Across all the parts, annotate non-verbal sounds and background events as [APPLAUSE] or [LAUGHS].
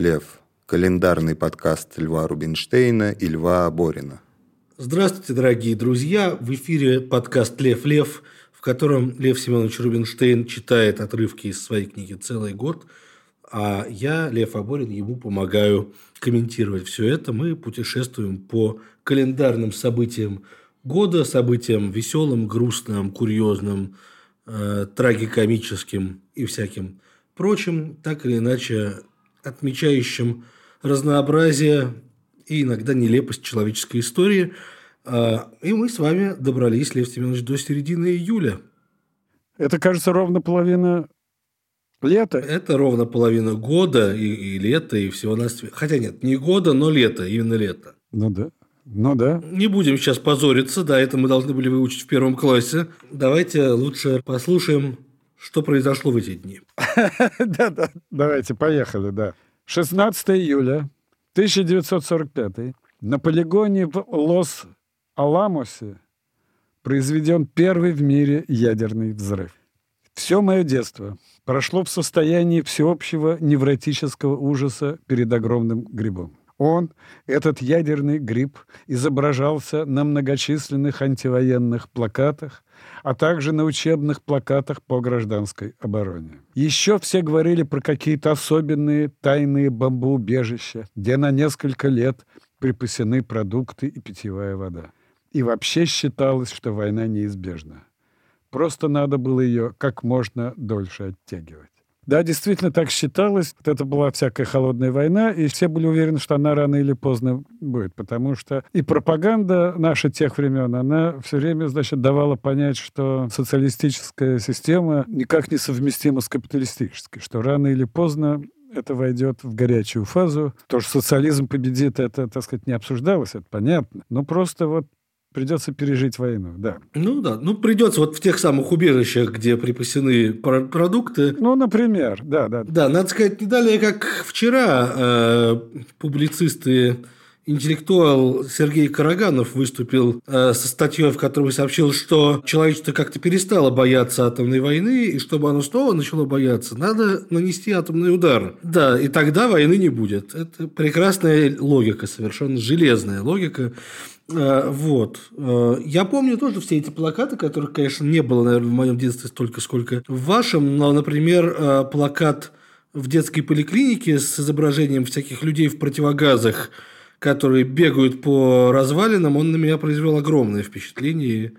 Лев», календарный подкаст Льва Рубинштейна и Льва Борина. Здравствуйте, дорогие друзья! В эфире подкаст «Лев Лев», в котором Лев Семенович Рубинштейн читает отрывки из своей книги «Целый год», а я, Лев Аборин, ему помогаю комментировать все это. Мы путешествуем по календарным событиям года, событиям веселым, грустным, курьезным, э, трагикомическим и всяким прочим, так или иначе отмечающим разнообразие и иногда нелепость человеческой истории. А, и мы с вами добрались, Лев Семенович, до середины июля. Это, кажется, ровно половина лета. Это ровно половина года и, и лета, и всего на свете. Хотя нет, не года, но лето, именно лето. Ну да. Ну да. Не будем сейчас позориться, да, это мы должны были выучить в первом классе. Давайте лучше послушаем, что произошло в эти дни. [LAUGHS] Да, да. Давайте, поехали, да. 16 июля 1945 на полигоне в Лос-Аламосе произведен первый в мире ядерный взрыв. Все мое детство прошло в состоянии всеобщего невротического ужаса перед огромным грибом. Он, этот ядерный гриб, изображался на многочисленных антивоенных плакатах, а также на учебных плакатах по гражданской обороне. Еще все говорили про какие-то особенные тайные бомбоубежища, где на несколько лет припасены продукты и питьевая вода. И вообще считалось, что война неизбежна. Просто надо было ее как можно дольше оттягивать. Да, действительно так считалось. Это была всякая холодная война, и все были уверены, что она рано или поздно будет, потому что и пропаганда наша тех времен, она все время, значит, давала понять, что социалистическая система никак не совместима с капиталистической, что рано или поздно это войдет в горячую фазу. То, что социализм победит, это, так сказать, не обсуждалось, это понятно. Но просто вот Придется пережить войну, да. Ну да, ну придется вот в тех самых убежищах, где припасены продукты. Ну, например, да, да. Да, надо сказать, не далее, как вчера э, публицисты интеллектуал Сергей Караганов выступил э, со статьей, в которой сообщил, что человечество как-то перестало бояться атомной войны, и чтобы оно снова начало бояться, надо нанести атомный удар. Да, и тогда войны не будет. Это прекрасная логика, совершенно железная логика. Э, вот. Э, я помню тоже все эти плакаты, которых, конечно, не было, наверное, в моем детстве столько, сколько в вашем. Но, например, э, плакат в детской поликлинике с изображением всяких людей в противогазах, которые бегают по развалинам, он на меня произвел огромное впечатление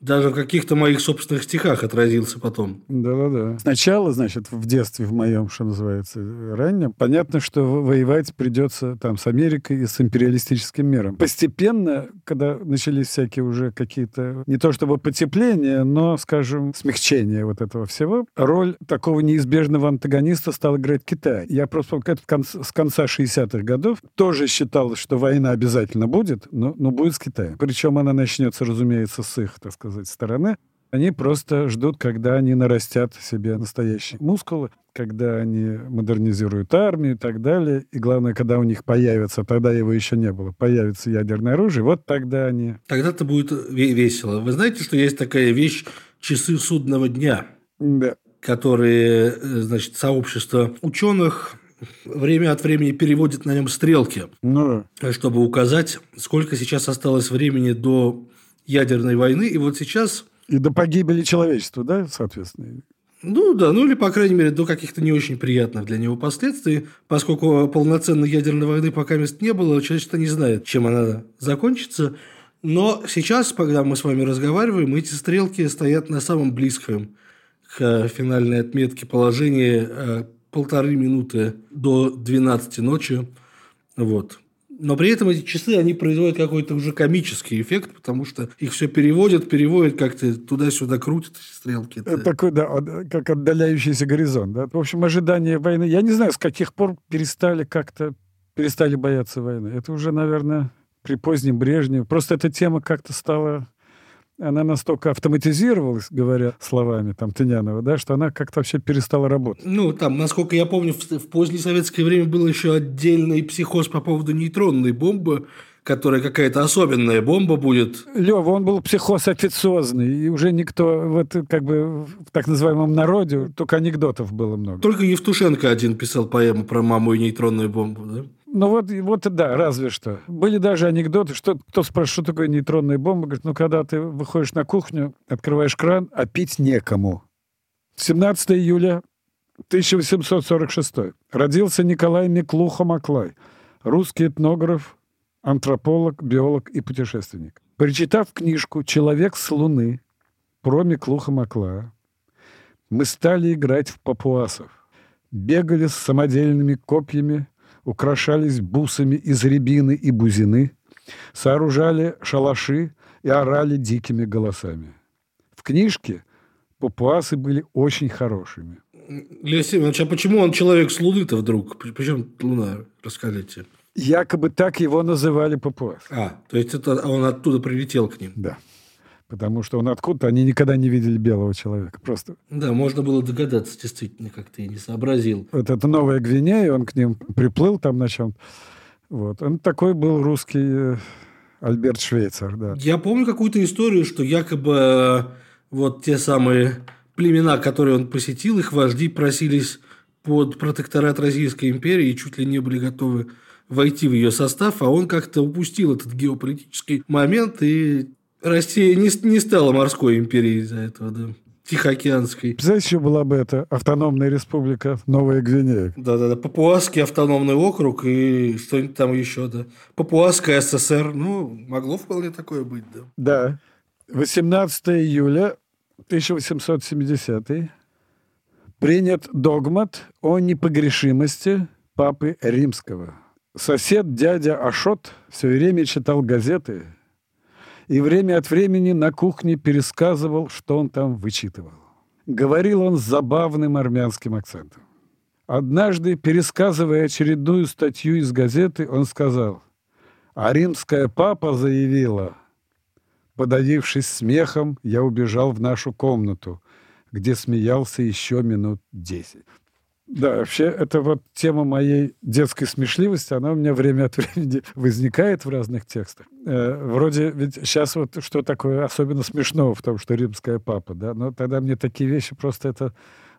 даже в каких-то моих собственных стихах отразился потом. Да-да-да. Сначала, значит, в детстве, в моем, что называется, раннем, понятно, что воевать придется там с Америкой и с империалистическим миром. Постепенно, когда начались всякие уже какие-то, не то чтобы потепления, но, скажем, смягчение вот этого всего, роль такого неизбежного антагониста стал играть Китай. Я просто это с конца 60-х годов тоже считал, что война обязательно будет, но, но будет с Китаем. Причем она начнется, разумеется, с их, так сказать, сказать, стороны. Они просто ждут, когда они нарастят себе настоящие мускулы, когда они модернизируют армию и так далее. И главное, когда у них появится, тогда его еще не было, появится ядерное оружие, вот тогда они... Тогда-то будет весело. Вы знаете, что есть такая вещь «Часы судного дня», да. которые, э, значит, сообщество ученых время от времени переводит на нем стрелки, ну. чтобы указать, сколько сейчас осталось времени до ядерной войны. И вот сейчас... И до погибели человечества, да, соответственно? Ну да, ну или, по крайней мере, до каких-то не очень приятных для него последствий, поскольку полноценной ядерной войны пока мест не было, человечество не знает, чем она закончится. Но сейчас, когда мы с вами разговариваем, эти стрелки стоят на самом близком к финальной отметке положения э, полторы минуты до 12 ночи. Вот. Но при этом эти часы, они производят какой-то уже комический эффект, потому что их все переводят, переводят как-то туда-сюда крутят стрелки. Это такой, да, как отдаляющийся горизонт. Да? В общем, ожидание войны. Я не знаю, с каких пор перестали как-то перестали бояться войны. Это уже, наверное, при позднем Брежневе. Просто эта тема как-то стала она настолько автоматизировалась, говоря словами там Тынянова, да, что она как-то вообще перестала работать. Ну, там, насколько я помню, в, в позднее советское время был еще отдельный психоз по поводу нейтронной бомбы, которая какая-то особенная бомба будет. Лева, он был психоз официозный, и уже никто вот как бы в так называемом народе, только анекдотов было много. Только Евтушенко один писал поэму про маму и нейтронную бомбу, да? Ну вот, вот да, разве что. Были даже анекдоты, что кто спрашивает, что такое нейтронная бомба, говорит, ну когда ты выходишь на кухню, открываешь кран, а пить некому. 17 июля 1846. Родился Николай Миклуха-Маклай, русский этнограф, антрополог, биолог и путешественник. Прочитав книжку «Человек с Луны» про Миклуха Маклая, мы стали играть в папуасов. Бегали с самодельными копьями, украшались бусами из рябины и бузины, сооружали шалаши и орали дикими голосами. В книжке папуасы были очень хорошими. Леся Иванович, а почему он человек с Луны-то вдруг? Причем Луна? Расскажите. Якобы так его называли папуас. А, то есть это он оттуда прилетел к ним. Да. Потому что он откуда-то, они никогда не видели белого человека. Просто. Да, можно было догадаться, действительно, как ты не сообразил. Вот это Новая Гвинея, он к ним приплыл там на чем Вот. Он такой был русский э, Альберт Швейцар, да. Я помню какую-то историю, что якобы э, вот те самые племена, которые он посетил, их вожди просились под протекторат Российской империи и чуть ли не были готовы войти в ее состав, а он как-то упустил этот геополитический момент, и Россия не, не стала морской империей из-за этого, да. Тихоокеанской. Представляете, еще была бы это автономная республика Новая Гвинея. Да-да-да, Папуасский автономный округ и что-нибудь там еще, да. Папуасская ССР, ну, могло вполне такое быть, да. Да. 18 июля 1870 принят догмат о непогрешимости Папы Римского – Сосед дядя Ашот все время читал газеты и время от времени на кухне пересказывал, что он там вычитывал. Говорил он с забавным армянским акцентом. Однажды, пересказывая очередную статью из газеты, он сказал, «А римская папа заявила...» Подавившись смехом, я убежал в нашу комнату, где смеялся еще минут десять. Да, вообще, это вот тема моей детской смешливости, она у меня время от времени [LAUGHS] возникает в разных текстах. Э, вроде, ведь сейчас вот что такое особенно смешного в том, что римская папа, да, но тогда мне такие вещи просто это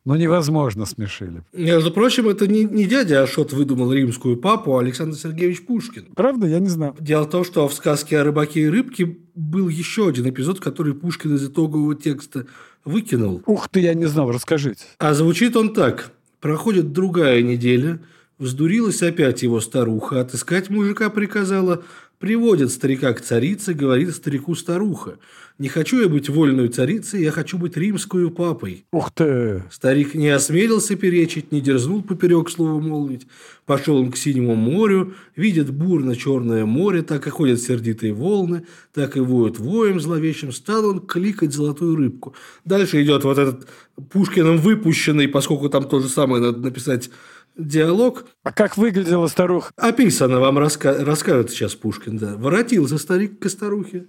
ну, невозможно смешили. Между прочим, это не, не дядя Ашот выдумал римскую папу, а Александр Сергеевич Пушкин. Правда? Я не знаю. Дело в том, что в сказке о рыбаке и рыбке был еще один эпизод, который Пушкин из итогового текста выкинул. Ух ты, я не знал, расскажите. А звучит он так. Проходит другая неделя, вздурилась опять его старуха, отыскать мужика приказала, приводит старика к царице, говорит старику старуха. Не хочу я быть вольной царицей, я хочу быть римскую папой. Ух ты! Старик не осмелился перечить, не дерзнул поперек слова молвить. Пошел он к синему морю, видит бурно черное море, так и ходят сердитые волны, так и воют воем зловещим. Стал он кликать золотую рыбку. Дальше идет вот этот Пушкиным выпущенный, поскольку там то же самое надо написать диалог. А как выглядела старуха? Описано вам раска... расскажет сейчас Пушкин. Да. Воротился старик к старухе.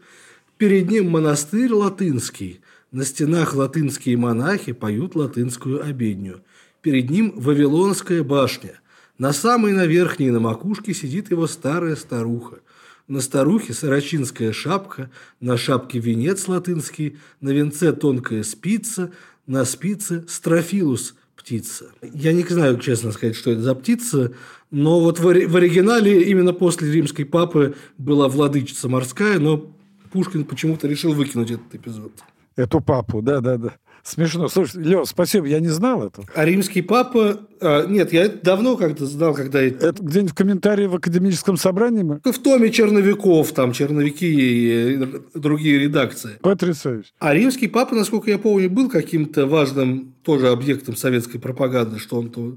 Перед ним монастырь латынский. На стенах латынские монахи поют латынскую обедню. Перед ним Вавилонская башня. На самой на верхней на макушке сидит его старая старуха. На старухе сорочинская шапка, на шапке венец латынский, на венце тонкая спица, на спице строфилус птица. Я не знаю, честно сказать, что это за птица, но вот в, в оригинале именно после римской папы была владычица морская, но Пушкин почему-то решил выкинуть этот эпизод. Эту папу, да-да-да. Смешно. Слушай, Лев, спасибо, я не знал это. А римский папа... А, нет, я это давно как-то знал, когда... Это где-нибудь в комментарии в академическом собрании? Мы? В томе черновиков, там черновики и другие редакции. Потрясающе. А римский папа, насколько я помню, был каким-то важным тоже объектом советской пропаганды, что он то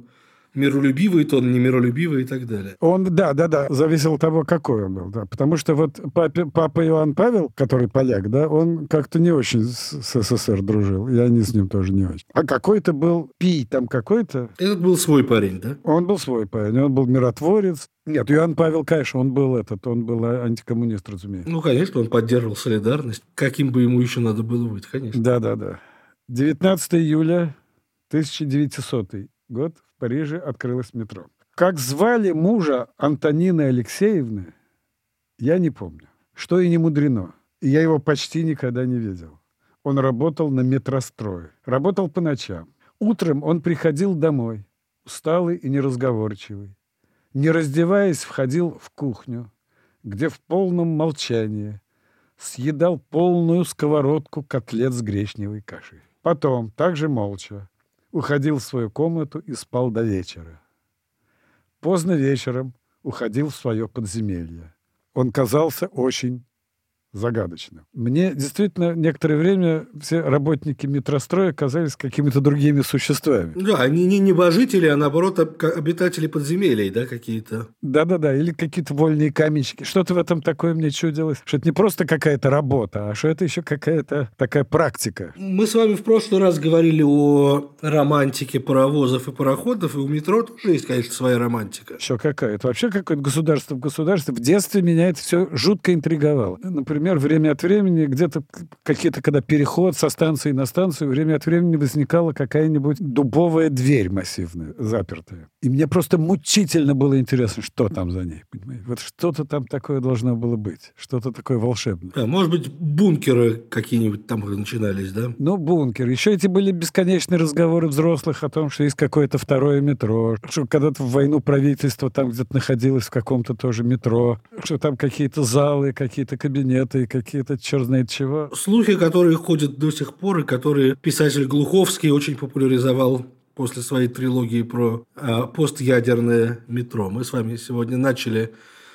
миролюбивый тон, немиролюбивый и так далее. Он, да, да, да, зависел от того, какой он был, да. Потому что вот папе, папа Иоанн Павел, который поляк, да, он как-то не очень с, с СССР дружил, и они с ним тоже не очень. А какой-то был Пий там какой-то. Этот был свой парень, да? Он был свой парень, он был миротворец. Нет, Иоанн Павел, конечно, он был этот, он был антикоммунист, разумеется. Ну, конечно, он поддерживал солидарность. Каким бы ему еще надо было быть, конечно. Да, да, да. 19 июля 1900 год Париже открылось метро. Как звали мужа Антонины Алексеевны, я не помню. Что и не мудрено. Я его почти никогда не видел. Он работал на метрострое. Работал по ночам. Утром он приходил домой, усталый и неразговорчивый. Не раздеваясь, входил в кухню, где в полном молчании съедал полную сковородку котлет с гречневой кашей. Потом, также молча, уходил в свою комнату и спал до вечера. Поздно вечером уходил в свое подземелье. Он казался очень загадочным. Мне действительно некоторое время все работники метростроя казались какими-то другими существами. Да, они не небожители, а наоборот обитатели подземелий, да, какие-то. Да-да-да, или какие-то вольные каменщики. Что-то в этом такое мне чудилось, что это не просто какая-то работа, а что это еще какая-то такая практика. Мы с вами в прошлый раз говорили о романтике паровозов и пароходов, и у метро тоже есть, конечно, своя романтика. Еще какая? Это вообще какое-то государство в государстве. В детстве меня это все жутко интриговало. Например, например, время от времени, где-то какие-то, когда переход со станции на станцию, время от времени возникала какая-нибудь дубовая дверь массивная, запертая. И мне просто мучительно было интересно, что там за ней. Понимаете? Вот что-то там такое должно было быть. Что-то такое волшебное. А, может быть, бункеры какие-нибудь там начинались, да? Ну, бункер. Еще эти были бесконечные разговоры взрослых о том, что есть какое-то второе метро, что когда-то в войну правительство там где-то находилось в каком-то тоже метро, что там какие-то залы, какие-то кабинеты, и какие-то черт знает чего. Слухи, которые ходят до сих пор, и которые писатель Глуховский очень популяризовал после своей трилогии про э, постядерное метро. Мы с вами сегодня начали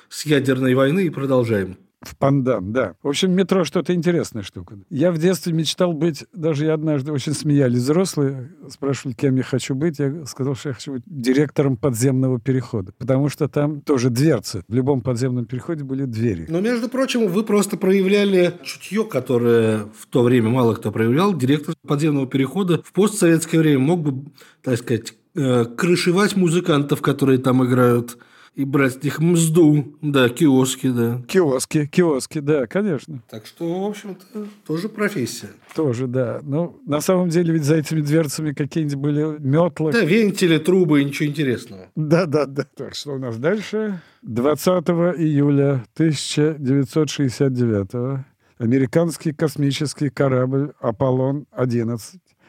с ядерной войны и продолжаем. В пандан, да. В общем, метро что-то интересная штука. Я в детстве мечтал быть, даже я однажды очень смеялись взрослые, спрашивали, кем я хочу быть. Я сказал, что я хочу быть директором подземного перехода, потому что там тоже дверцы. В любом подземном переходе были двери. Но, между прочим, вы просто проявляли чутье, которое в то время мало кто проявлял. Директор подземного перехода в постсоветское время мог бы, так сказать, э, крышевать музыкантов, которые там играют и брать с них мзду, да, киоски, да. Киоски, киоски, да, конечно. Так что, в общем-то, тоже профессия. Тоже, да. Ну, на самом деле, ведь за этими дверцами какие-нибудь были метлы. Да, вентили, трубы, ничего интересного. Да, да, да. Так, что у нас дальше? 20 июля 1969 американский космический корабль «Аполлон-11»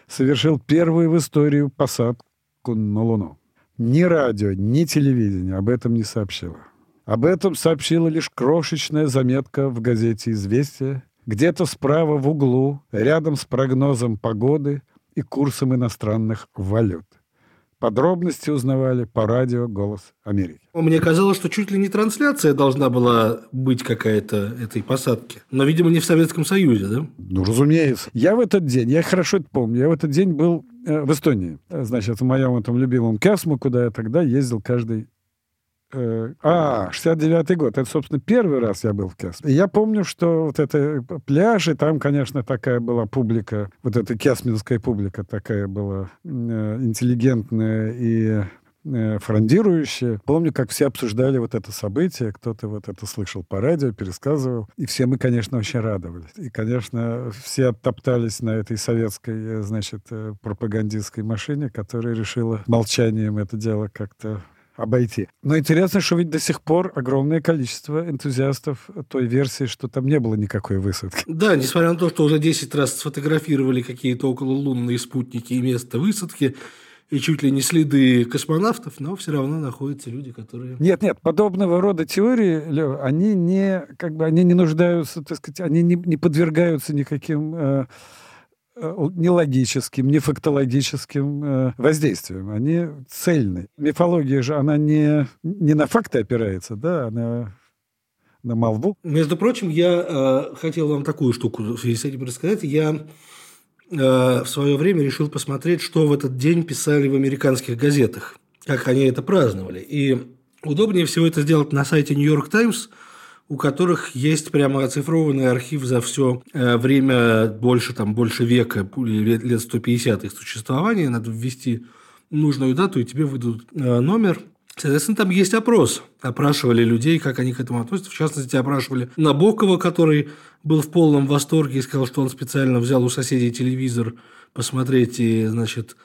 совершил первую в историю посадку на Луну. Ни радио, ни телевидение об этом не сообщило. Об этом сообщила лишь крошечная заметка в газете «Известия», где-то справа в углу, рядом с прогнозом погоды и курсом иностранных валют. Подробности узнавали по радио «Голос Америки». Мне казалось, что чуть ли не трансляция должна была быть какая-то этой посадки. Но, видимо, не в Советском Союзе, да? Ну, разумеется. Я в этот день, я хорошо это помню, я в этот день был в Эстонии. Значит, в моем этом любимом Кясму, куда я тогда ездил каждый Э, а, 69-й год. Это, собственно, первый раз я был в Кесме. Я помню, что вот это пляж, и там, конечно, такая была публика, вот эта кесминская публика такая была э, интеллигентная и э, фрондирующая. Помню, как все обсуждали вот это событие, кто-то вот это слышал по радио, пересказывал, и все мы, конечно, очень радовались. И, конечно, все оттоптались на этой советской, э, значит, пропагандистской машине, которая решила молчанием это дело как-то обойти. Но интересно, что ведь до сих пор огромное количество энтузиастов той версии, что там не было никакой высадки. Да, несмотря на то, что уже 10 раз сфотографировали какие-то окололунные спутники и место высадки, и чуть ли не следы космонавтов, но все равно находятся люди, которые... Нет, нет, подобного рода теории, Лё, они не, как бы, они не нуждаются, так сказать, они не, не подвергаются никаким э, Э, не логическим, не фактологическим э, воздействием. Они цельны. Мифология же, она не, не на факты опирается, да, она на молву. Между прочим, я э, хотел вам такую штуку в связи с этим рассказать. Я э, в свое время решил посмотреть, что в этот день писали в американских газетах. как они это праздновали. И удобнее всего это сделать на сайте New York Times, у которых есть прямо оцифрованный архив за все э, время больше, там, больше века, лет 150 их существования. Надо ввести нужную дату, и тебе выйдут э, номер. Соответственно, там есть опрос. Опрашивали людей, как они к этому относятся. В частности, опрашивали Набокова, который был в полном восторге и сказал, что он специально взял у соседей телевизор посмотреть и, значит,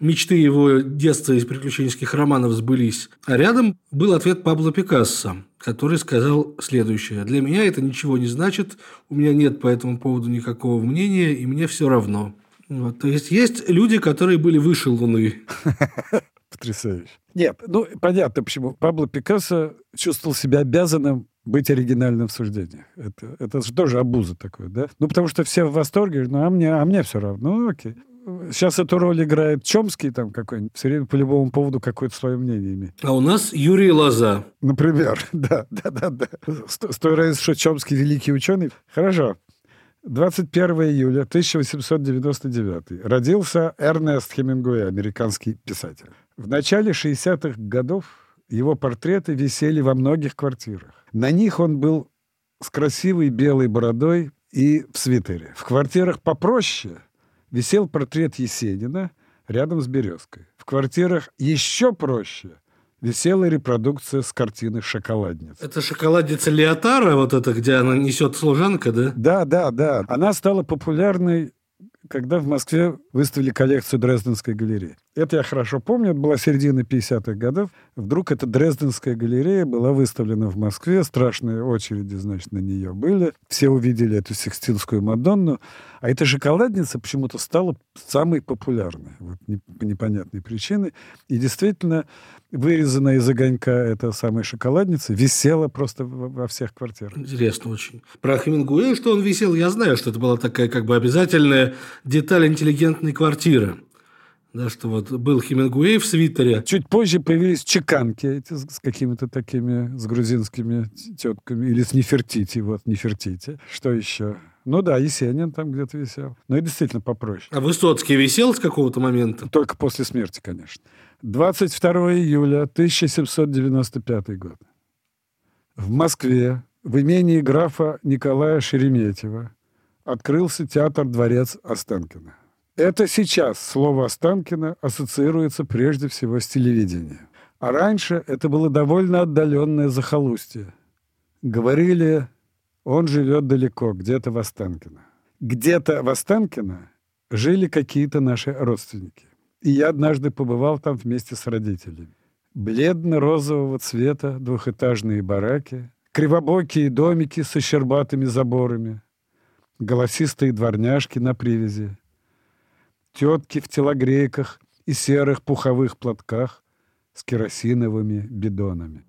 мечты его детства из приключенческих романов сбылись. А рядом был ответ Пабло Пикассо, который сказал следующее. «Для меня это ничего не значит, у меня нет по этому поводу никакого мнения, и мне все равно». Вот, то есть, есть люди, которые были выше Луны. [LAUGHS] Потрясающе. Нет, ну, понятно, почему. Пабло Пикассо чувствовал себя обязанным быть оригинальным в суждениях. Это, это же тоже обуза такое, да? Ну, потому что все в восторге, ну, а мне, а мне все равно. Ну, окей. Сейчас эту роль играет Чомский там какой-нибудь, все время по любому поводу какое-то свое мнение имеет. А у нас Юрий Лоза. Например, [LAUGHS] да, да, да, да. С, с той разницей, что Чомский великий ученый. Хорошо. 21 июля 1899 родился Эрнест Хемингуэй, американский писатель. В начале 60-х годов его портреты висели во многих квартирах. На них он был с красивой белой бородой и в свитере. В квартирах попроще висел портрет Есенина рядом с березкой. В квартирах еще проще висела репродукция с картины «Шоколадница». Это шоколадница Леотара, вот это, где она несет служанка, да? Да, да, да. Она стала популярной когда в Москве выставили коллекцию Дрезденской галереи. Это я хорошо помню, это была середина 50-х годов. Вдруг эта Дрезденская галерея была выставлена в Москве, страшные очереди, значит, на нее были. Все увидели эту Сикстинскую Мадонну. А эта шоколадница почему-то стала самой популярной. Вот по непонятной причине. И действительно, вырезанная из огонька эта самая шоколадница висела просто во всех квартирах. Интересно очень. Про Хемингуэя, что он висел, я знаю, что это была такая как бы обязательная деталь интеллигентной квартиры. Да, что вот был Хемингуэй в свитере. Чуть позже появились чеканки эти с какими-то такими, с грузинскими тетками. Или с Нефертити, вот, Нефертити. Что еще? Ну да, Есенин там где-то висел. Ну и действительно попроще. А Высоцкий висел с какого-то момента? Только после смерти, конечно. 22 июля 1795 год. В Москве, в имении графа Николая Шереметьева, открылся театр-дворец Останкина. Это сейчас слово Останкина ассоциируется прежде всего с телевидением. А раньше это было довольно отдаленное захолустье. Говорили, он живет далеко, где-то в Останкино. Где-то в Останкино жили какие-то наши родственники. И я однажды побывал там вместе с родителями. Бледно-розового цвета двухэтажные бараки, кривобокие домики со щербатыми заборами, голосистые дворняжки на привязи, тетки в телогрейках и серых пуховых платках с керосиновыми бидонами.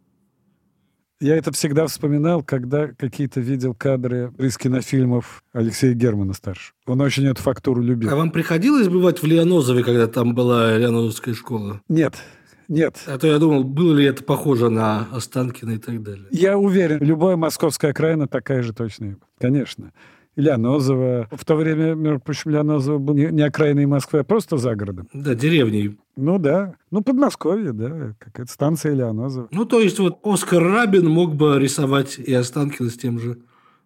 Я это всегда вспоминал, когда какие-то видел кадры из кинофильмов Алексея Германа старше. Он очень эту фактуру любил. А вам приходилось бывать в Леонозове, когда там была Леонозовская школа? Нет, нет. А то я думал, было ли это похоже на Останкино и так далее. Я уверен, любая московская окраина такая же точная. Конечно. Леонозово. В то время, между прочим, Леонозово был не, не окраиной Москвы, а просто за городом. Да, деревней. Ну да. Ну, Подмосковье, да. Какая-то станция Леонозово. Ну, то есть, вот Оскар Рабин мог бы рисовать и Останкино с тем же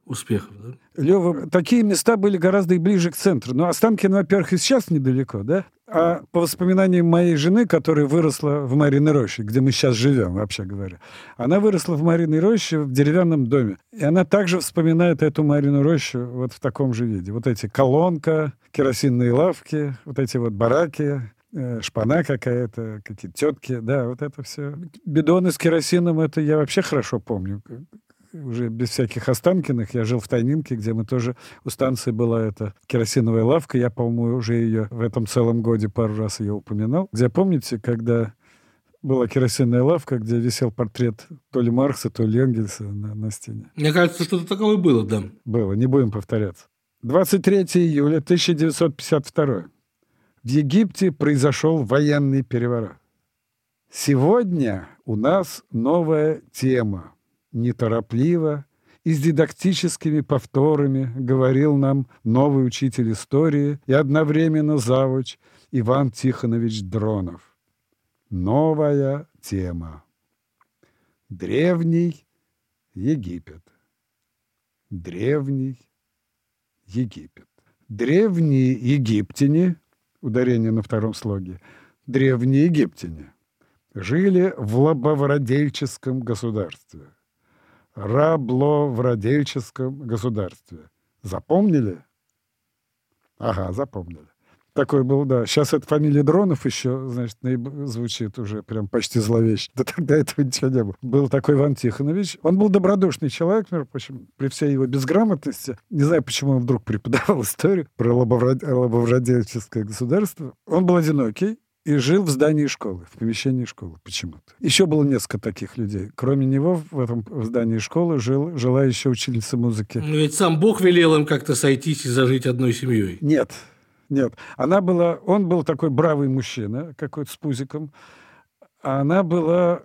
успехов. Да? Лева, такие места были гораздо и ближе к центру. Но Останкино, во-первых, и сейчас недалеко, да? А по воспоминаниям моей жены, которая выросла в Мариной роще, где мы сейчас живем, вообще говоря, она выросла в Мариной роще в деревянном доме. И она также вспоминает эту Марину рощу вот в таком же виде. Вот эти колонка, керосинные лавки, вот эти вот бараки, э, шпана какая-то, какие-то тетки, да, вот это все. Бидоны с керосином, это я вообще хорошо помню уже без всяких Останкиных. Я жил в Тайнинке, где мы тоже... У станции была эта керосиновая лавка. Я, по-моему, уже ее в этом целом годе пару раз ее упоминал. Где, помните, когда была керосинная лавка, где висел портрет то ли Маркса, то ли Энгельса на, на стене. Мне кажется, что-то такое было, да. Было, не будем повторяться. 23 июля 1952. В Египте произошел военный переворот. Сегодня у нас новая тема неторопливо и с дидактическими повторами говорил нам новый учитель истории и одновременно завуч Иван Тихонович Дронов. новая тема. Древний Египет. Древний Египет. Древние египтяне, ударение на втором слоге, древние египтяне жили в лобовладельческом государстве. Рабловладельческом государстве. Запомнили? Ага, запомнили. Такой был, да. Сейчас это фамилия Дронов еще, значит, звучит уже прям почти зловеще. Да тогда этого ничего не было. Был такой Иван Тихонович. Он был добродушный человек, между прочим, при всей его безграмотности. Не знаю, почему он вдруг преподавал историю про лобовладельческое государство. Он был одинокий, и жил в здании школы, в помещении школы почему-то. Еще было несколько таких людей. Кроме него в этом в здании школы жил, жила еще ученица музыки. Но ведь сам Бог велел им как-то сойтись и зажить одной семьей. Нет, нет. Она была, он был такой бравый мужчина, какой-то с пузиком, а она была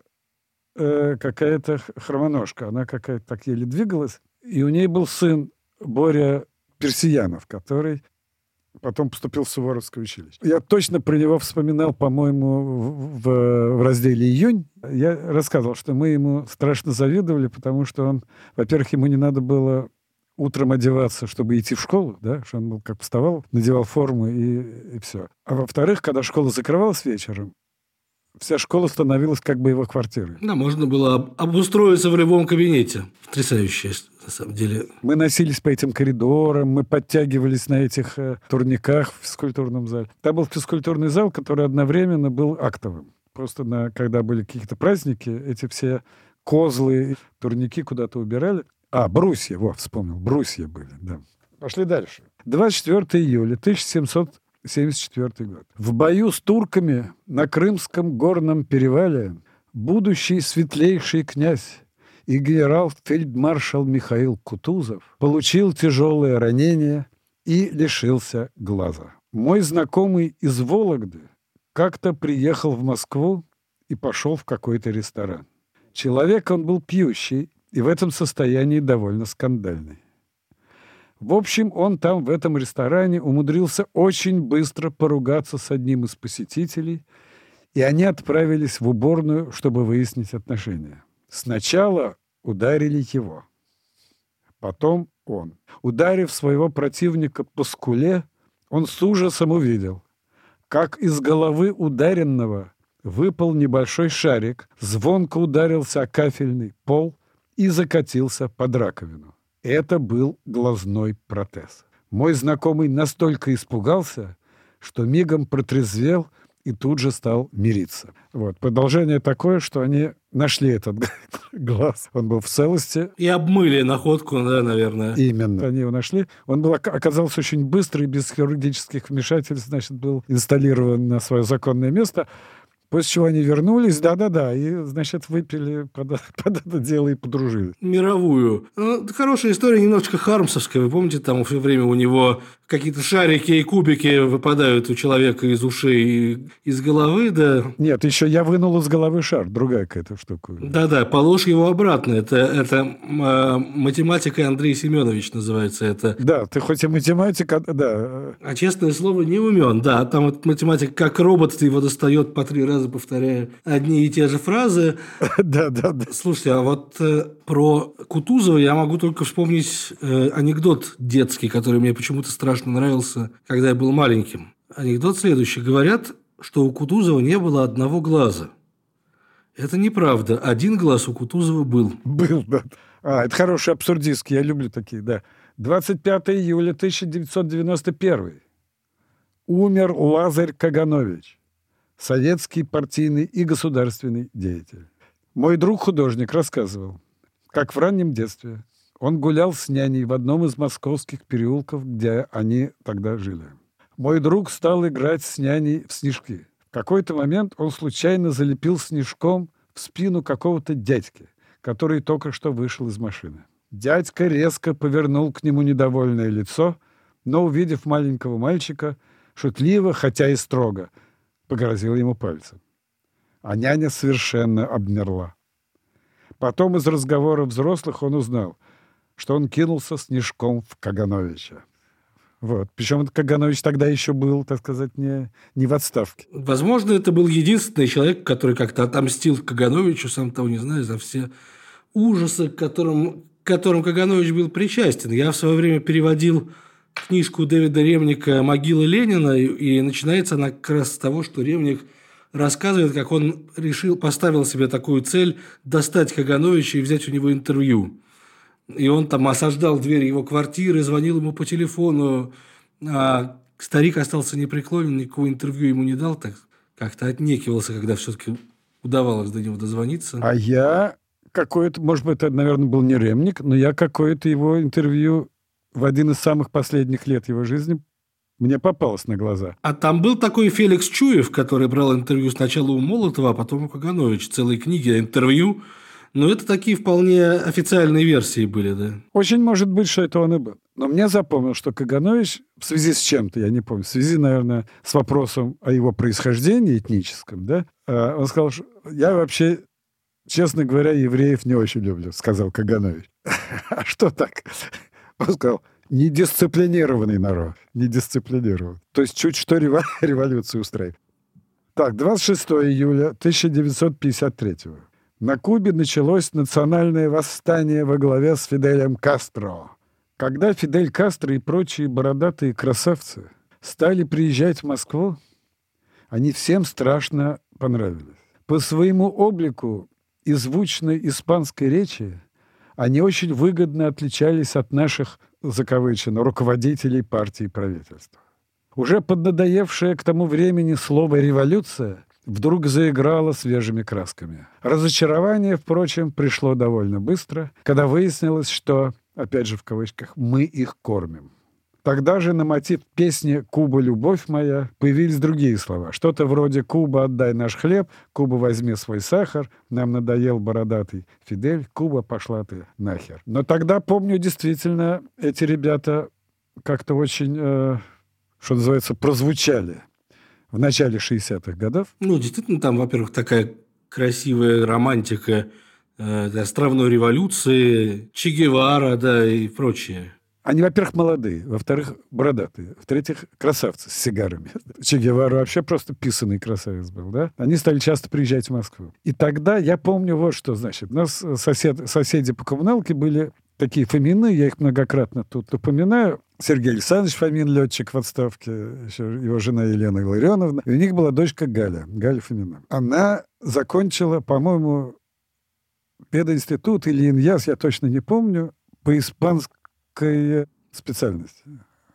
э, какая-то хромоножка. Она какая-то так еле двигалась. И у ней был сын Боря Персиянов, который потом поступил в Суворовское училище. Я точно про него вспоминал, по-моему, в, в разделе «Июнь». Я рассказывал, что мы ему страшно завидовали, потому что он, во-первых, ему не надо было утром одеваться, чтобы идти в школу, да, что он был как вставал, надевал форму и, и все. А во-вторых, когда школа закрывалась вечером, вся школа становилась как бы его квартирой. Да, можно было обустроиться в любом кабинете. Потрясающе, на самом деле. Мы носились по этим коридорам, мы подтягивались на этих э, турниках в физкультурном зале. Там был физкультурный зал, который одновременно был актовым. Просто на, когда были какие-то праздники, эти все козлы, турники куда-то убирали. А, брусья, вот, вспомнил, брусья были, да. Пошли дальше. 24 июля 1774 год. В бою с турками на Крымском горном перевале будущий светлейший князь и генерал-фельдмаршал Михаил Кутузов получил тяжелое ранение и лишился глаза. Мой знакомый из Вологды как-то приехал в Москву и пошел в какой-то ресторан. Человек он был пьющий и в этом состоянии довольно скандальный. В общем, он там, в этом ресторане, умудрился очень быстро поругаться с одним из посетителей, и они отправились в уборную, чтобы выяснить отношения. Сначала ударили его, потом он. Ударив своего противника по скуле, он с ужасом увидел, как из головы ударенного выпал небольшой шарик, звонко ударился о кафельный пол и закатился под раковину. Это был глазной протез. Мой знакомый настолько испугался, что мигом протрезвел и тут же стал мириться. Вот. Продолжение такое, что они нашли этот [LAUGHS] глаз. Он был в целости. И обмыли находку, да, наверное. Именно. Они его нашли. Он был, оказался очень быстрый, без хирургических вмешательств, значит, был инсталлирован на свое законное место. После чего они вернулись, да-да-да, и, значит, выпили под, [LAUGHS] под это дело и подружились. Мировую. Ну, хорошая история, немножечко хармсовская. Вы помните, там все время у него какие-то шарики и кубики выпадают у человека из ушей и из головы, да? Нет, еще я вынул из головы шар, другая какая-то штука. Да-да, положь его обратно. Это, это э, математика Андрей Семенович называется это. Да, ты хоть и математик, а, да. А честное слово, не умен. Да, там вот математик как робот его достает по три раза повторяю одни и те же фразы. [LAUGHS] Да, да, да. Слушайте, а вот э, про Кутузова я могу только вспомнить э, анекдот детский, который мне почему-то страшно нравился, когда я был маленьким. Анекдот следующий. Говорят, что у Кутузова не было одного глаза. Это неправда. Один глаз у Кутузова был. Был, да. А, это хороший абсурдистский, я люблю такие, да. 25 июля 1991. Умер Лазарь Каганович советский партийный и государственный деятель. Мой друг-художник рассказывал, как в раннем детстве он гулял с няней в одном из московских переулков, где они тогда жили. Мой друг стал играть с няней в снежки. В какой-то момент он случайно залепил снежком в спину какого-то дядьки, который только что вышел из машины. Дядька резко повернул к нему недовольное лицо, но, увидев маленького мальчика, шутливо, хотя и строго – погрозил ему пальцем. А няня совершенно обмерла. Потом из разговора взрослых он узнал, что он кинулся снежком в Кагановича. Вот. Причем Каганович тогда еще был, так сказать, не, не в отставке. Возможно, это был единственный человек, который как-то отомстил Кагановичу, сам того не знаю, за все ужасы, к которым, к которым Каганович был причастен. Я в свое время переводил книжку Дэвида Ремника «Могила Ленина», и начинается она как раз с того, что Ремник рассказывает, как он решил, поставил себе такую цель достать Кагановича и взять у него интервью. И он там осаждал дверь его квартиры, звонил ему по телефону, а старик остался непреклонен, никакого интервью ему не дал, так как-то отнекивался, когда все-таки удавалось до него дозвониться. А я какое-то, может быть, это, наверное, был не Ремник, но я какое-то его интервью в один из самых последних лет его жизни мне попалось на глаза. А там был такой Феликс Чуев, который брал интервью сначала у Молотова, а потом у Кагановича. Целые книги интервью. Но это такие вполне официальные версии были, да. Очень может быть, что это он и был. Но мне запомнил, что Каганович в связи с чем-то, я не помню, в связи, наверное, с вопросом о его происхождении этническом, да, э, он сказал, что я вообще, честно говоря, евреев не очень люблю, сказал Каганович. [LAUGHS] А что так? Он сказал, недисциплинированный народ, недисциплинированный. То есть чуть что [LAUGHS] революцию устраивает. Так, 26 июля 1953 на Кубе началось национальное восстание во главе с Фиделем Кастро. Когда Фидель Кастро и прочие бородатые красавцы стали приезжать в Москву, они всем страшно понравились. По своему облику и звучной испанской речи они очень выгодно отличались от наших, закавычено, руководителей партии и правительства. Уже поднадоевшее к тому времени слово «революция» вдруг заиграло свежими красками. Разочарование, впрочем, пришло довольно быстро, когда выяснилось, что, опять же в кавычках, мы их кормим. Тогда же на мотив песни «Куба, любовь моя» появились другие слова. Что-то вроде «Куба, отдай наш хлеб», «Куба, возьми свой сахар», «Нам надоел бородатый Фидель», «Куба, пошла ты нахер». Но тогда, помню, действительно, эти ребята как-то очень, э, что называется, прозвучали в начале 60-х годов. Ну, действительно, там, во-первых, такая красивая романтика э, островной революции, Че Гевара, да, и прочее. Они, во-первых, молодые, во-вторых, бородатые, в-третьих, красавцы с сигарами. [LAUGHS] Че Гевара вообще просто писанный красавец был, да? Они стали часто приезжать в Москву. И тогда я помню вот что, значит, у нас сосед, соседи по коммуналке были такие Фомины, я их многократно тут упоминаю. Сергей Александрович Фомин, летчик в отставке, еще его жена Елена Илларионовна. И у них была дочка Галя, Галя Фомина. Она закончила, по-моему, пединститут или иньяс, я точно не помню, по испанскому узкая специальность.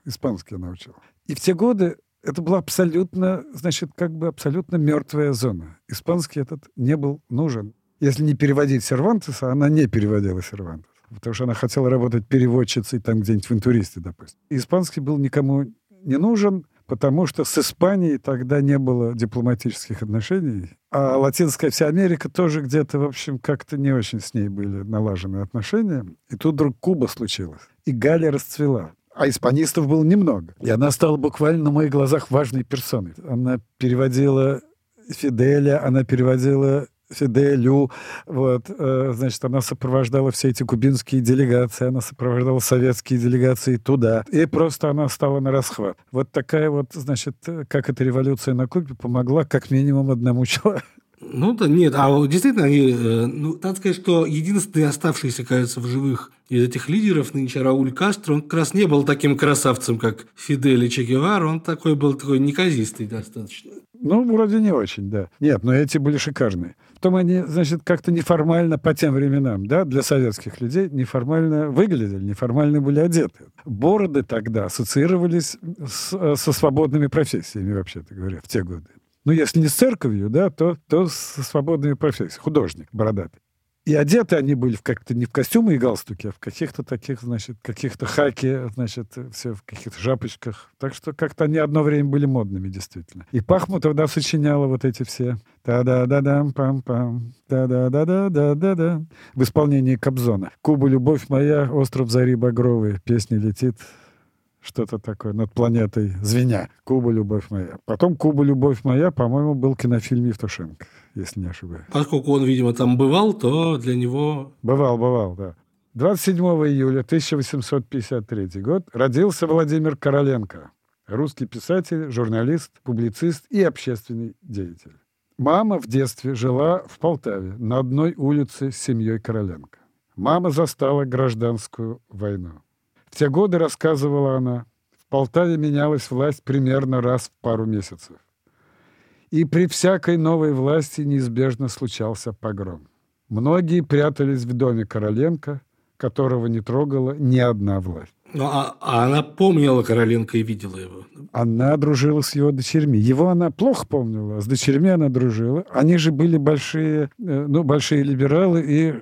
Испанский она учила. И в те годы это была абсолютно, значит, как бы абсолютно мертвая зона. Испанский этот не был нужен. Если не переводить Сервантеса, она не переводила Сервантеса. Потому что она хотела работать переводчицей там где-нибудь в интуристе, допустим. Испанский был никому не нужен, потому что с Испанией тогда не было дипломатических отношений, а Латинская вся Америка тоже где-то, в общем, как-то не очень с ней были налажены отношения. И тут вдруг Куба случилась. И Галя расцвела. А испанистов было немного. И она стала буквально на моих глазах важной персоной. Она переводила Фиделя, она переводила Фиделю. Вот, э, значит, она сопровождала все эти кубинские делегации, она сопровождала советские делегации туда. И просто она стала на расхват. Вот такая вот, значит, как эта революция на Кубе помогла как минимум одному [LAUGHS] человеку. Ну да, нет, а действительно, они, э, ну, надо сказать, что единственный оставшийся, кажется, в живых из этих лидеров нынче Рауль Кастро, он как раз не был таким красавцем, как Фидель и Че Гевара, он такой был такой неказистый достаточно. Ну, вроде не очень, да. Нет, но эти были шикарные. Потом они, значит, как-то неформально по тем временам, да, для советских людей неформально выглядели, неформально были одеты. Бороды тогда ассоциировались с, э, со свободными профессиями, вообще-то говоря, в те годы. Ну, если не с церковью, да, то, то со свободными профессиями. Художник бородатый. И одеты они были в как-то не в костюмы и галстуки, а в каких-то таких, значит, каких-то хаки, значит, все в каких-то жапочках. Так что как-то они одно время были модными, действительно. И Пахмутов, да, сочиняла вот эти все та-да-да-дам, пам-пам, та-да-да-да-да-да-да в исполнении Кобзона. «Куба, любовь моя, остров зари багровый, песня летит, что-то такое над планетой звеня. «Куба, любовь моя». Потом «Куба, любовь моя», по-моему, был кинофильм Евтушенко, если не ошибаюсь. Поскольку он, видимо, там бывал, то для него... Бывал, бывал, да. 27 июля 1853 год родился Владимир Короленко, русский писатель, журналист, публицист и общественный деятель. Мама в детстве жила в Полтаве на одной улице с семьей Короленко. Мама застала гражданскую войну. В те годы, рассказывала она, в Полтаве менялась власть примерно раз в пару месяцев. И при всякой новой власти неизбежно случался погром. Многие прятались в доме Короленко, которого не трогала ни одна власть. Ну, а, а она помнила Короленко и видела его? Она дружила с его дочерьми. Его она плохо помнила, а с дочерьми она дружила. Они же были большие, э, ну, большие либералы и,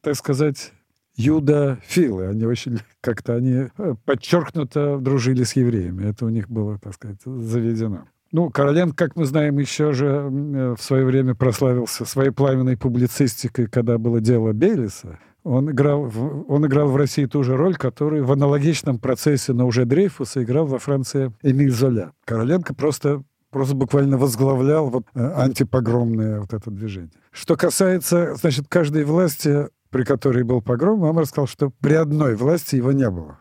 так сказать, юдофилы. Они очень как-то они э, подчеркнуто дружили с евреями. Это у них было, так сказать, заведено. Ну, Короленко, как мы знаем, еще же э, в свое время прославился своей пламенной публицистикой, когда было дело Бейлиса. Он играл, в, он играл в России ту же роль, которую в аналогичном процессе, но уже Дрейфуса, играл во Франции Эмиль Золя. Короленко просто просто буквально возглавлял вот э, антипогромное вот это движение. Что касается, значит, каждой власти, при которой был погром, мама рассказал, что при одной власти его не было.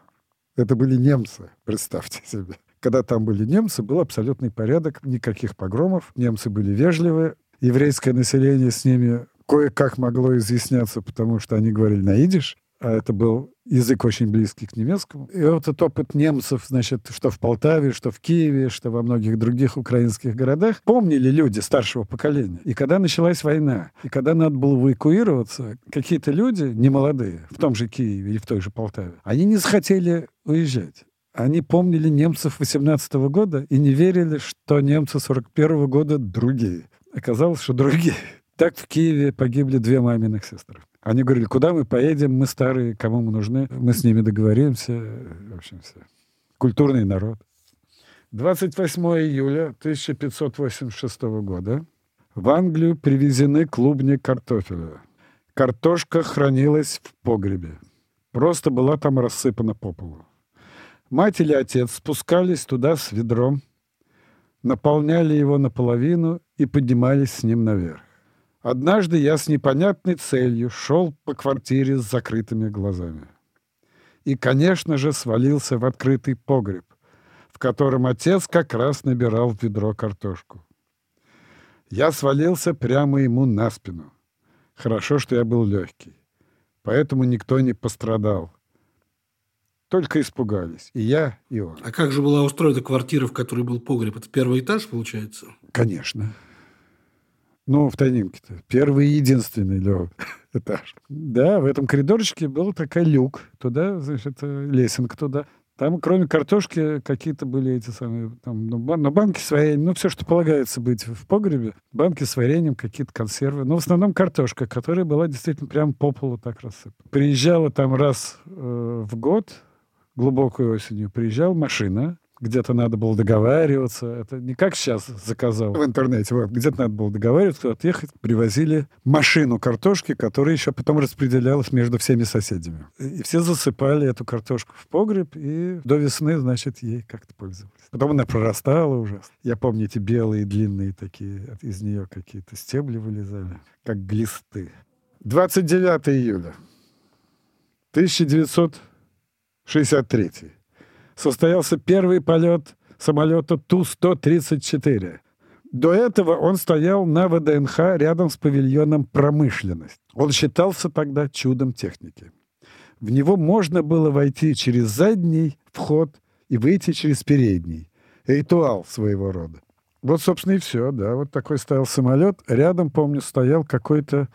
Это были немцы, представьте себе. Когда там были немцы, был абсолютный порядок, никаких погромов, немцы были вежливы, еврейское население с ними кое-как могло изъясняться, потому что они говорили на идиш, это был язык очень близкий к немецкому. И вот этот опыт немцев, значит, что в Полтаве, что в Киеве, что во многих других украинских городах, помнили люди старшего поколения. И когда началась война, и когда надо было эвакуироваться, какие-то люди, немолодые, в том же Киеве или в той же Полтаве, они не захотели уезжать. Они помнили немцев 18 года и не верили, что немцы 41 года другие. Оказалось, что другие. Так в Киеве погибли две маминых сестры. Они говорили, куда мы поедем, мы старые, кому мы нужны, мы с ними договоримся. В общем, все. Культурный народ. 28 июля 1586 года в Англию привезены клубни картофеля. Картошка хранилась в погребе. Просто была там рассыпана по полу. Мать или отец спускались туда с ведром, наполняли его наполовину и поднимались с ним наверх. Однажды я с непонятной целью шел по квартире с закрытыми глазами. И, конечно же, свалился в открытый погреб, в котором отец как раз набирал в ведро картошку. Я свалился прямо ему на спину. Хорошо, что я был легкий. Поэтому никто не пострадал. Только испугались. И я, и он. А как же была устроена квартира, в которой был погреб? Это первый этаж, получается? Конечно. Ну, в тайнимке-то. Первый и единственный, Лёва, [LAUGHS] этаж. Да, в этом коридорчике был такой люк. Туда, значит, э, лесенка туда. Там, кроме картошки, какие-то были эти самые, там, ну, бан, ну, банки с вареньем, ну, все, что полагается быть в погребе. Банки с вареньем, какие-то консервы. Но в основном картошка, которая была действительно прям по полу так рассыпана. Приезжала там раз э, в год, глубокой осенью приезжал машина, где-то надо было договариваться. Это не как сейчас заказал в интернете. Вот, где-то надо было договариваться, отъехать. Привозили машину картошки, которая еще потом распределялась между всеми соседями. И все засыпали эту картошку в погреб, и до весны, значит, ей как-то пользовались. Потом она прорастала ужасно. Я помню эти белые, длинные такие, из нее какие-то стебли вылезали, как глисты. 29 июля 1900 63 состоялся первый полет самолета Ту-134. До этого он стоял на ВДНХ рядом с павильоном «Промышленность». Он считался тогда чудом техники. В него можно было войти через задний вход и выйти через передний. Ритуал своего рода. Вот, собственно, и все, да. Вот такой стоял самолет. Рядом, помню, стоял какой-то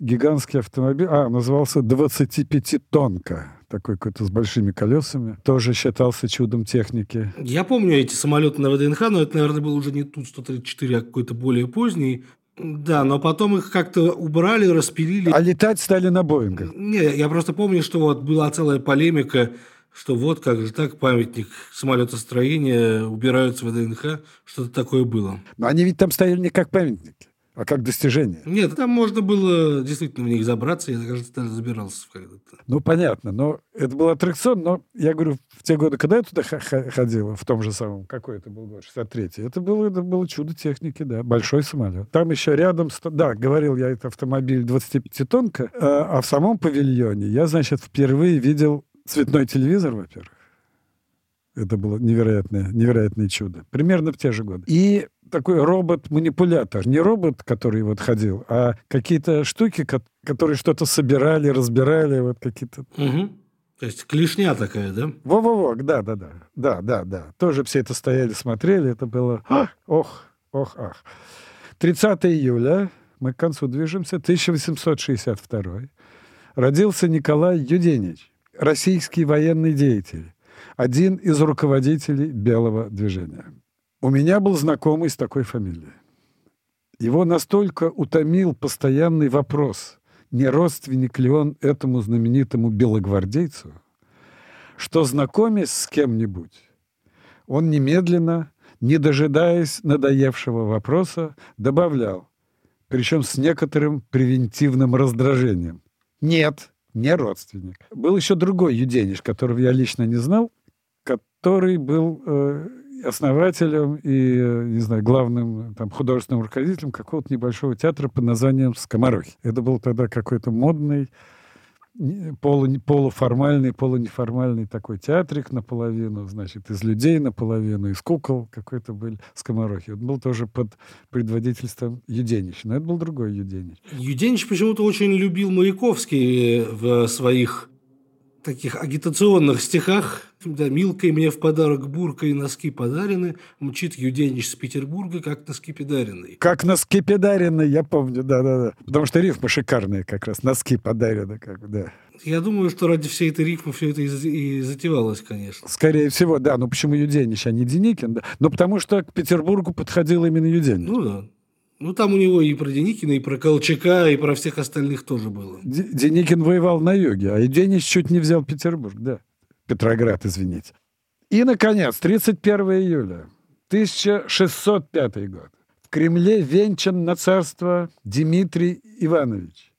гигантский автомобиль. А, назывался «25-тонка» такой какой-то с большими колесами, тоже считался чудом техники. Я помню эти самолеты на ВДНХ, но это, наверное, был уже не Ту-134, а какой-то более поздний. Да, но потом их как-то убрали, распилили. А летать стали на Боингах? Не, я просто помню, что вот была целая полемика, что вот как же так памятник самолетостроения убирают с ВДНХ, что-то такое было. Но они ведь там стояли не как памятники. А как достижение. Нет, там можно было действительно в них забраться. Я, кажется, даже забирался когда-то. Ну, понятно, но это был аттракцион, но я говорю, в те годы, когда я туда ходил, в том же самом, какой это был год, 63-й, это было, это было чудо техники, да, большой самолет. Там еще рядом, да, говорил я, это автомобиль 25-тонка, а, а в самом павильоне я, значит, впервые видел цветной телевизор, во-первых. Это было невероятное, невероятное чудо. Примерно в те же годы. И такой робот-манипулятор. Не робот, который вот ходил, а какие-то штуки, которые что-то собирали, разбирали, вот какие-то... Угу. То есть клешня такая, да? Во-во-во, да-да-да. Да-да-да. Тоже все это стояли, смотрели. Это было... Ох, ох, ах. 30 июля, мы к концу движемся, 1862 родился Николай Юденич, российский военный деятель, один из руководителей белого движения. У меня был знакомый с такой фамилией. Его настолько утомил постоянный вопрос, не родственник ли он этому знаменитому белогвардейцу, что, знакомясь с кем-нибудь, он немедленно, не дожидаясь надоевшего вопроса, добавлял, причем с некоторым превентивным раздражением. Нет, не родственник. Был еще другой юдениш, которого я лично не знал, который был э, основателем и, э, не знаю, главным там, художественным руководителем какого-то небольшого театра под названием «Скоморохи». Это был тогда какой-то модный, полу, полуформальный, полунеформальный такой театрик наполовину, значит, из людей наполовину, из кукол какой-то был скоморохи. Он был тоже под предводительством Юденича, но это был другой Юденич. Юденич почему-то очень любил Маяковский в своих таких агитационных стихах. Да, «Милкой мне в подарок бурка и носки подарены, мчит Юденич с Петербурга, как носки подаренные». Как носки подарены, я помню, да-да-да. Потому что рифмы шикарные как раз, носки подарены, как да. Я думаю, что ради всей этой рифмы все это и затевалось, конечно. Скорее всего, да. Но почему Юденич, а не Деникин? Да? Но потому что к Петербургу подходил именно Юденич. Ну да. Ну, там у него и про Деникина, и про Колчака, и про всех остальных тоже было. Деникин воевал на юге, а Денис чуть не взял Петербург, да. Петроград, извините. И, наконец, 31 июля 1605 год. В Кремле венчан на царство Дмитрий Иванович,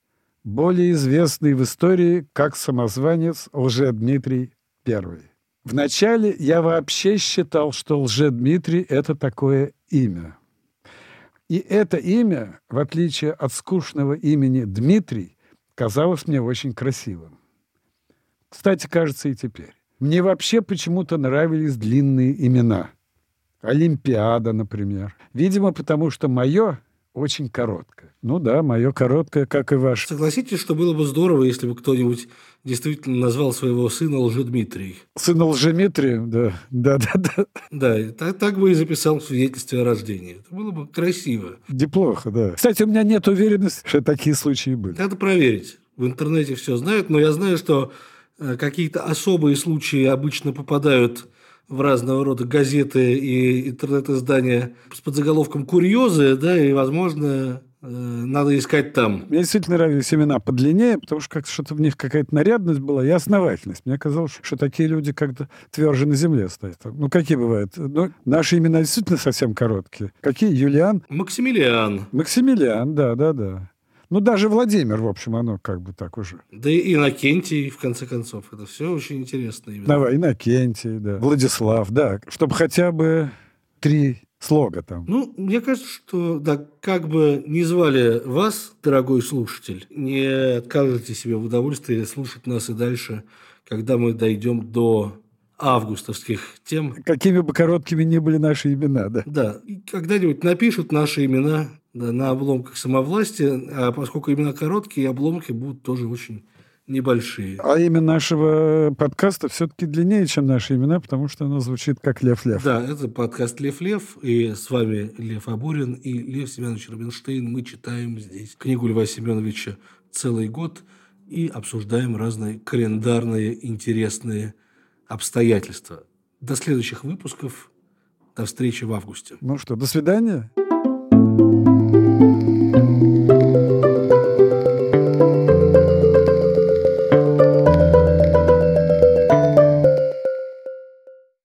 более известный в истории как самозванец Лжедмитрий I. Вначале я вообще считал, что Лжедмитрий – это такое имя – и это имя, в отличие от скучного имени Дмитрий, казалось мне очень красивым. Кстати, кажется и теперь. Мне вообще почему-то нравились длинные имена. Олимпиада, например. Видимо, потому что мое очень короткое. Ну да, мое короткое, как и ваше. Согласитесь, что было бы здорово, если бы кто-нибудь действительно назвал своего сына Лжедмитрий. Сына Лжедмитрия, да. Да, да, да. Да, так, так бы и записал в свидетельстве о рождении. Это было бы красиво. Неплохо, да. Кстати, у меня нет уверенности, что такие случаи были. Надо проверить. В интернете все знают, но я знаю, что э, какие-то особые случаи обычно попадают в разного рода газеты и интернет-издания с подзаголовком «Курьезы», да, и, возможно, э, надо искать там. Мне действительно нравились имена подлиннее, потому что как что-то в них какая-то нарядность была и основательность. Мне казалось, что такие люди как-то тверже на земле стоят. Ну, какие бывают? Ну, наши имена действительно совсем короткие. Какие? Юлиан? Максимилиан. Максимилиан, да, да, да. Ну, даже Владимир, в общем, оно как бы так уже. Да и Иннокентий, в конце концов. Это все очень интересно. Именно. Давай, Иннокентий, да. Владислав, да. Чтобы хотя бы три слога там. Ну, мне кажется, что да, как бы не звали вас, дорогой слушатель, не откажите себе в удовольствии слушать нас и дальше, когда мы дойдем до августовских тем. Какими бы короткими ни были наши имена, да. Да. И когда-нибудь напишут наши имена на обломках самовластия, а поскольку имена короткие, обломки будут тоже очень небольшие. А имя нашего подкаста все-таки длиннее, чем наши имена, потому что оно звучит как Лев-Лев. Да, это подкаст Лев-Лев, и с вами Лев Абурин и Лев Семенович Рубинштейн. Мы читаем здесь книгу Льва Семеновича целый год и обсуждаем разные календарные интересные обстоятельства. До следующих выпусков. До встречи в августе. Ну что, до свидания.